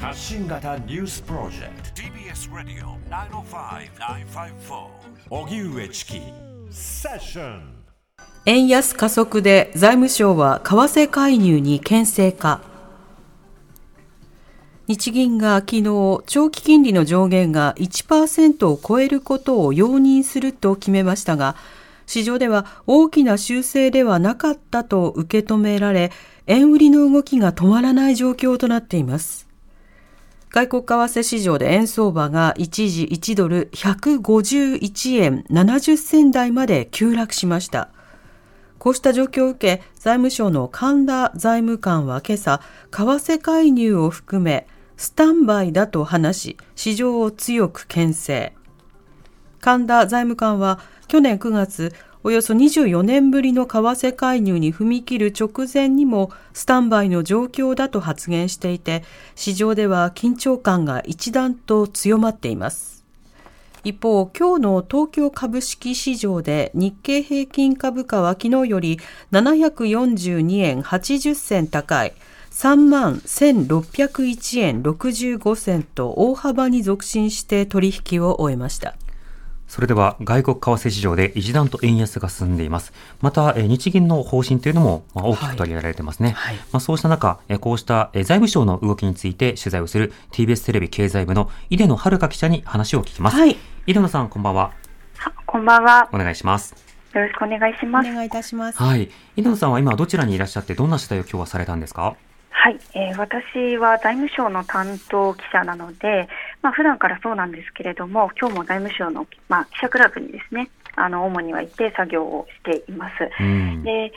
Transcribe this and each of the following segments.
発信型ニュースプロジェクト。TBS ラディオ905-954おぎゅうえちきセッション円安加速で財務省は為替介入に牽制か。日銀が昨日長期金利の上限が1%を超えることを容認すると決めましたが市場では大きな修正ではなかったと受け止められ円売りの動きが止まらない状況となっています外国為替市場で円相場が一時1ドル151円70銭台まで急落しました。こうした状況を受け財務省の神田財務官は今朝為替介入を含めスタンバイだと話し市場を強く牽制。神田財務官は去年9月およそ24年ぶりの為替介入に踏み切る直前にもスタンバイの状況だと発言していて市場では緊張感が一段と強まっています。一方今日の東京株式市場で日経平均株価は昨日より742円80銭高い3万1601円65銭と大幅に続伸して取引を終えました。それでは外国為替市場で一段と円安が進んでいます。また、日銀の方針というのも大きく取り上げられてますね。はいはい、まあ、そうした中、こうした財務省の動きについて取材をする TBS テレビ経済部の井出野遥記者に話を聞きます。はい、井出野さん、こんばんは。こんばんは。お願いします。よろしくお願いします。お願いいたします。はい。井野さんは今どちらにいらっしゃってどんな取材を今日はされたんですか？はい、えー、私は財務省の担当記者なので、まあ普段からそうなんですけれども、今日も財務省の、まあ、記者クラブにですね、あの主には行って作業をしています。で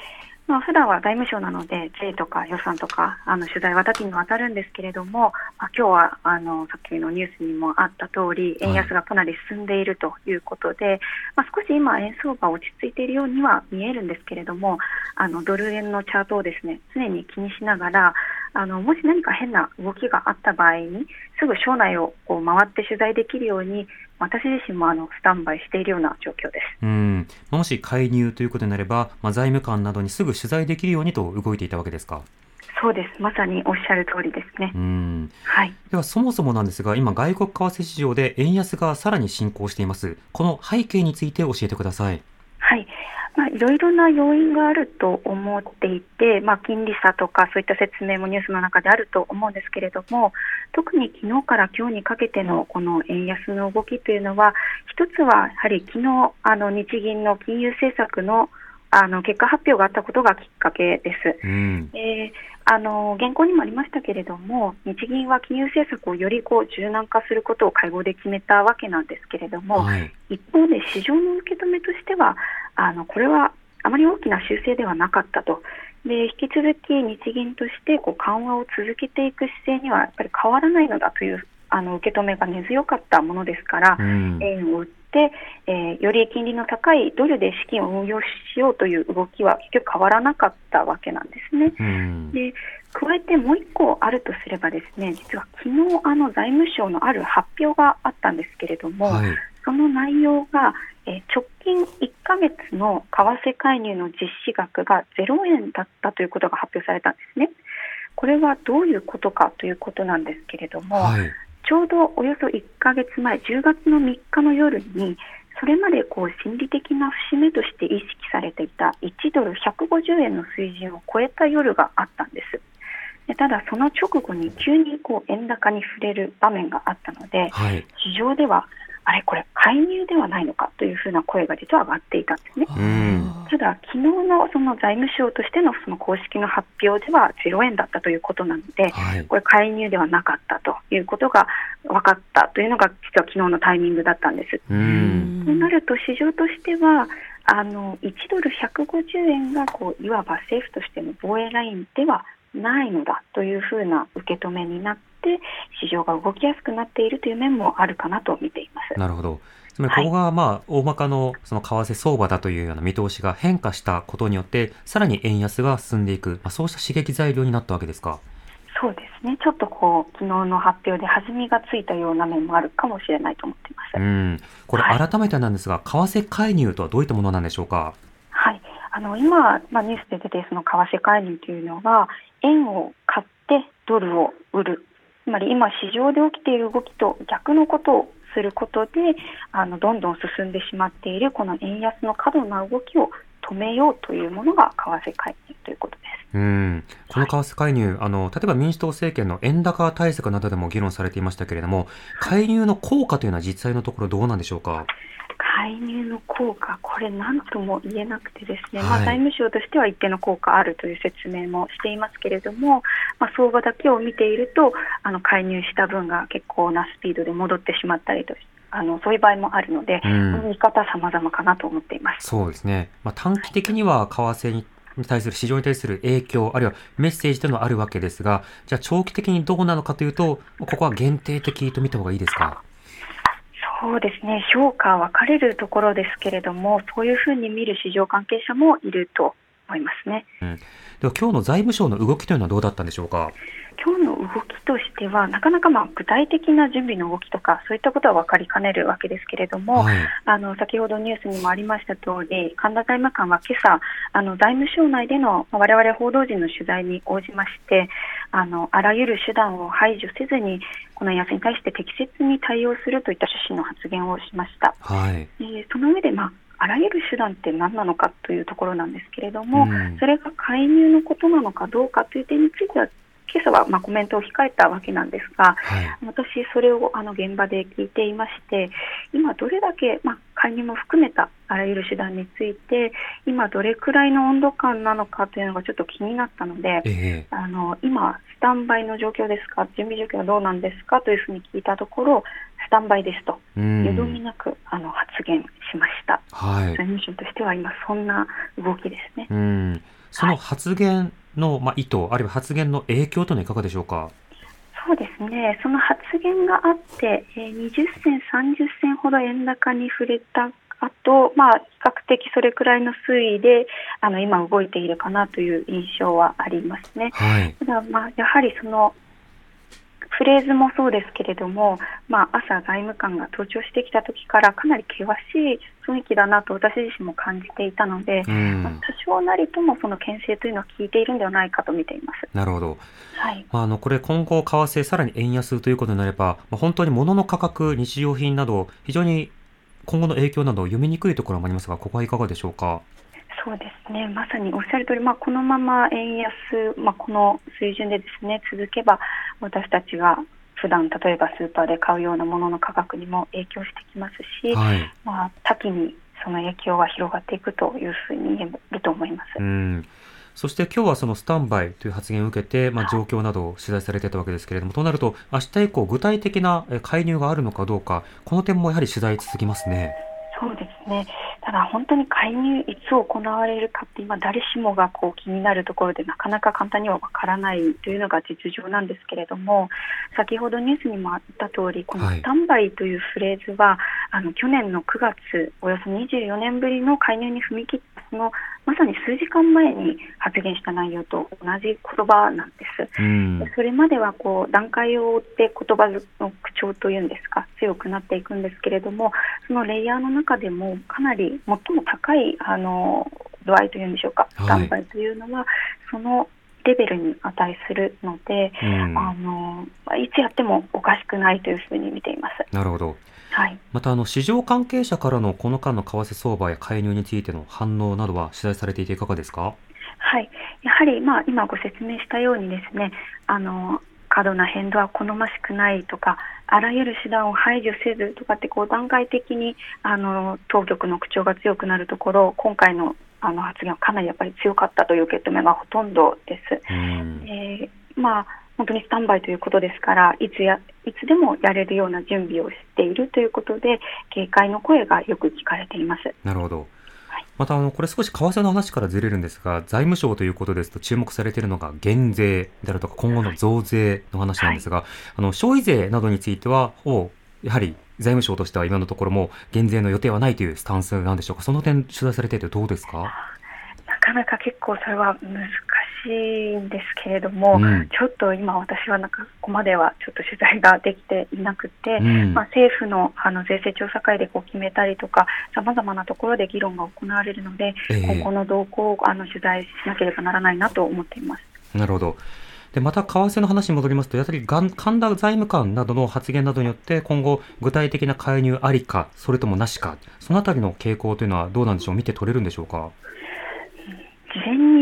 まあ普段は財務省なので、税とか予算とかあの取材は多岐にわたるんですけれども、まあ、今日はあのさっきのニュースにもあった通り、円安がかなり進んでいるということで、はい、まあ、少し今、円相場落ち着いているようには見えるんですけれども、あのドル円のチャートをですね常に気にしながら、あのもし何か変な動きがあった場合に、すぐ省内をこう回って取材できるように、私自身もあのスタンバイしているような状況です。うんもし介入ということになれば、まあ、財務官などにすぐ取材できるようにと動いていたわけですか？そうです。まさにおっしゃる通りですね。うんはい。では、そもそもなんですが、今、外国為替市場で円安がさらに進行しています。この背景について教えてください。はい。まあ、いろいろな要因があると思っていて、まあ、金利差とかそういった説明もニュースの中であると思うんですけれども特に昨日から今日にかけてのこの円安の動きというのは一つはやはり昨日あの日銀の金融政策のあの結果発表があったことがきっかけです。うん、えー、あの原稿にもありましたけれども、日銀は金融政策をよりこう柔軟化することを会合で決めたわけなんですけれども、はい、一方で市場の受け止めとしては、あのこれはあまり大きな修正ではなかったと。で引き続き日銀としてこう緩和を続けていく姿勢にはやっぱり変わらないのだというあの受け止めが根強かったものですから、うん、円を売って、えー、より金利の高いドルで資金を運用しようという動きは結局変わらなかったわけなんですね。うん、で加えてもう1個あるとすればですね実は昨日あの財務省のある発表があったんですけれども、はい、その内容が、えー、直近1ヶ月の為替介入の実施額が0円だったということが発表されたんですね。これはどういうことかということなんですけれども、はい、ちょうどおよそ1ヶ月前、10月の3日の夜に、それまでこう心理的な節目として意識されていた1ドル150円の水準を超えた夜があったんです。でただ、その直後に急にこう円高に触れる場面があったので、はい、市場ではあれ、これ、介入ではないのかというふうな声が実は上がっていたんですね。ただ、昨日のその財務省としてのその公式の発表では0円だったということなので、はい、これ、介入ではなかったということが分かったというのが、実は昨日のタイミングだったんです。となると、市場としては、あの1ドル150円がこういわば政府としての防衛ラインではないのだというふうな受け止めになって市場が動きやすくなっているという面もあるかなと見ています。なるほどつまりここがまあ大まかのその為替相場だというような見通しが変化したことによってさらに円安が進んでいく、まあ、そうした刺激材料になったわけですか。ですね。ちょっとこう昨日の発表で弾みがついたような面もあるかもしれないと思っています。うん。これ改めてなんですが、はい、為替介入とはどういったものなんでしょうか？はい。あの今まあニュースで出てその為替介入というのは円を買ってドルを売る。つまり今、市場で起きている動きと逆のことをすることで、あのどんどん進んでしまっているこの円安の過度な動きを止めようというものが為替介入ということです。うんこの為替介入、あの、例えば民主党政権の円高対策などでも議論されていましたけれども、介入の効果というのは実際のところどうなんでしょうか？介入の効果、これ、なんとも言えなくてですね、はいまあ、財務省としては一定の効果あるという説明もしていますけれども、まあ、相場だけを見ていると、あの介入した分が結構なスピードで戻ってしまったりとあのそういう場合もあるので、うん見方様々かなと思っています。そうですね。まあ、短期的には為替にに対する市場に対する影響、あるいはメッセージというのはあるわけですが、じゃあ長期的にどうなのかというと、ここは限定的と見た方がいいですか？そうですね、評価は分かれるところですけれども、そういうふうに見る市場関係者もいると思いますね。では今日の財務省の動きというのはどうだったんでしょうか？今日の動きとしては、なかなかまあ具体的な準備の動きとか、そういったことは分かりかねるわけですけれども、はい。あの先ほどニュースにもありました通り、神田財務官は今朝、あの財務省内でのまあ我々報道陣の取材に応じまして、あのあらゆる手段を排除せずに、この円安に対して適切に対応するといった趣旨の発言をしました。はい。えーその上で、まあ、あらゆる手段って何なのかというところなんですけれども、うんそれが介入のことなのかどうかという点については、今朝はまあコメントを控えたわけなんですが、はい。私、それをあの現場で聞いていまして、今、どれだけ、まあ、介入も含めたあらゆる手段について、今、どれくらいの温度感なのかというのがちょっと気になったので、ええあの今、スタンバイの状況ですか、準備状況はどうなんですかというふうに聞いたところ、スタンバイですと、うんよどみなくあの発言しました。はい財。務省としては今、そんな動きですね。うん。その発言の、まあ、意図、あるいは発言の影響というのはいかがでしょうか？そうですね、その発言があって、えー20銭、30銭ほど円高に触れた後、まあ、比較的それくらいの推移で、あの今動いているかなという印象はありますね。はい。ただ、まあ、やはりそのフレーズもそうですけれども、まあ、朝、財務官が登庁してきた時からかなり険しい雰囲気だなと私自身も感じていたので。多少なりともその牽制というのは効いているんではないかと見ています。なるほど。はいまあ、あの、これ今後、為替さらに円安ということになれば、まあ、本当に物の価格、日用品など、非常に今後の影響など読みにくいところもありますが、ここはいかがでしょうか？そうですね、まさにおっしゃる通り、まあ、このまま円安、まあ、この水準でですね続けば、私たちが普段例えばスーパーで買うようなものの価格にも影響してきますし、はい。まあ、多岐にその影響は広がっていくというふうに言えると思います。うん。そして今日はそのスタンバイという発言を受けて、まあ、状況などを取材されてたわけですけれども、となると、明日以降、具体的なえ介入があるのかどうか、この点もやはり取材続きますね。そうですね。ただ本当に介入いつ行われるかって今誰しもがこう気になるところでなかなか簡単にはわからないというのが実情なんですけれども、先ほどニュースにもあった通り、このはいスタンバイというフレーズは、あの去年の9月、およそ24年ぶりの介入に踏み切ったそのまさに数時間前に発言した内容と同じ言葉なんです。うん。でそれまではこう段階を追って言葉の口調というんですか強くなっていくんですけれどもそのレイヤーの中でもかなり最も高いあの度合いというんでしょうか。はい。スタンバイというのは、そのレベルに値するので、うん。あのまあいつやってもおかしくないというふうに見ています。なるほど。はい。また、あの、市場関係者からのこの間の為替相場や介入についての反応などは取材されていていかがですか？はい、やはり、まあ、今ご説明したようにですねあの過度な変動は好ましくないとかあらゆる手段を排除せずとかってこう段階的にあの当局の口調が強くなるところ今回のあの発言はかなりやっぱり強かったという受け止めがほとんどです。うん。えーまあ本当にスタンバイということですからいつやいつでもやれるような準備をしているということで警戒の声がよく聞かれています。なるほどはい。また、あの、これ少し為替の話からずれるんですが、財務省ということですと注目されているのが減税であるとか今後の増税の話なんですが、あの、消費税などについては、ほぼやはり財務省としては今のところも減税の予定はないというスタンスなんでしょうか？その点取材されていてどうですか？なかなか結構それは難しいんですけれども、うんちょっと今、私はなんかここまではちょっと取材ができていなくて、うんまあ、政府のあの税制調査会でこう決めたりとか、さまざまなところで議論が行われるので、ええ今後の動向をあの取材しなければならないなと思っています。なるほど。でまた為替の話に戻りますと、やはり神田財務官などの発言などによって、今後、具体的な介入ありか、それともなしか、そのあたりの傾向というのはどうなんでしょう、見て取れるんでしょうか？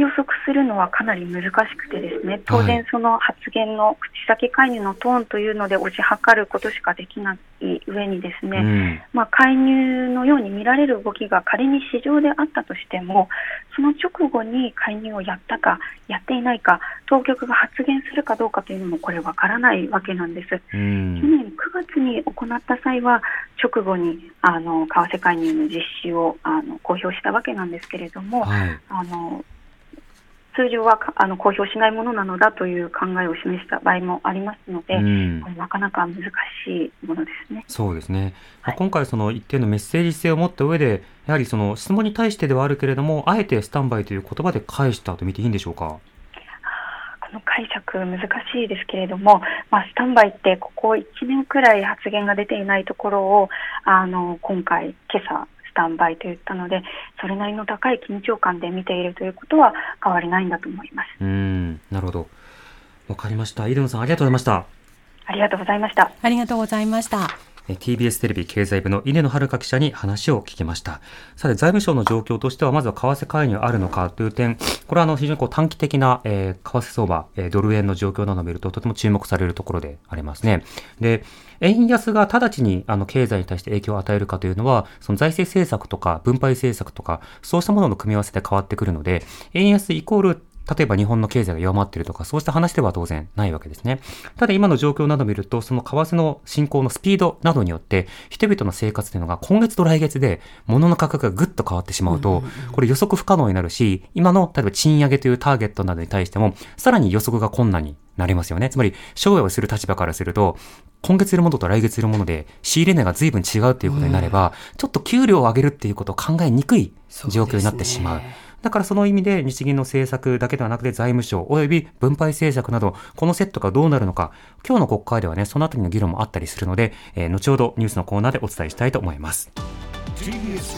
事前に予測するのはかなり難しくてですね当然、その発言の口先介入のトーンというので推し量ることしかできない上にですね、うん、まあ、介入のように見られる動きが仮に市場であったとしてもその直後に介入をやったかやっていないか当局が発言するかどうかというのもこれわからないわけなんです。うん、去年9月に行った際は直後にあの為替介入の実施をあの公表したわけなんですけれども、はい、あの通常はあの公表しないものなのだという考えを示した場合もありますので、うん、なかなか難しいものですね。そうですね。はい、今回その一定のメッセージ性を持った上で、やはりその質問に対してではあるけれども、あえてスタンバイという言葉で返したと見ていいんでしょうか？この解釈難しいですけれども、まあ、スタンバイってここ1年くらい発言が出ていないところをあの今回、今朝スタンバイと言ったので、それなりの高い緊張感で見ているということは変わりないんだと思います。うんなるほど。わかりました。井野さん、ありがとうございました。ありがとうございました。ありがとうございました。TBS テレビ経済部の稲野遥記者に話を聞きました。さて、財務省の状況としては、まずは為替介入あるのかという点、これはあの非常にこう短期的な、えー、為替相場、えー、ドル円の状況などを見ると、とても注目されるところでありますね。で、円安が直ちにあの経済に対して影響を与えるかというのは、その財政政策とか分配政策とか、そうしたものの組み合わせで変わってくるので、円安イコール例えば日本の経済が弱まっているとか、そうした話では当然ないわけですね。ただ今の状況などを見ると、その為替の進行のスピードなどによって、人々の生活というのが今月と来月で物の価格がぐっと変わってしまうと、これ予測不可能になるし、今の例えば賃上げというターゲットなどに対しても、さらに予測が困難になりますよね。つまり、商売をする立場からすると、今月いるものと来月いるもので仕入れ値が随分違うということになれば、ちょっと給料を上げるっていうことを考えにくい状況になってしまう。だからその意味で日銀の政策だけではなくて財務省及び分配政策など、このセットがどうなるのか、今日の国会ではね、そのあたりの議論もあったりするので、えー、後ほどニュースのコーナーでお伝えしたいと思います。TBS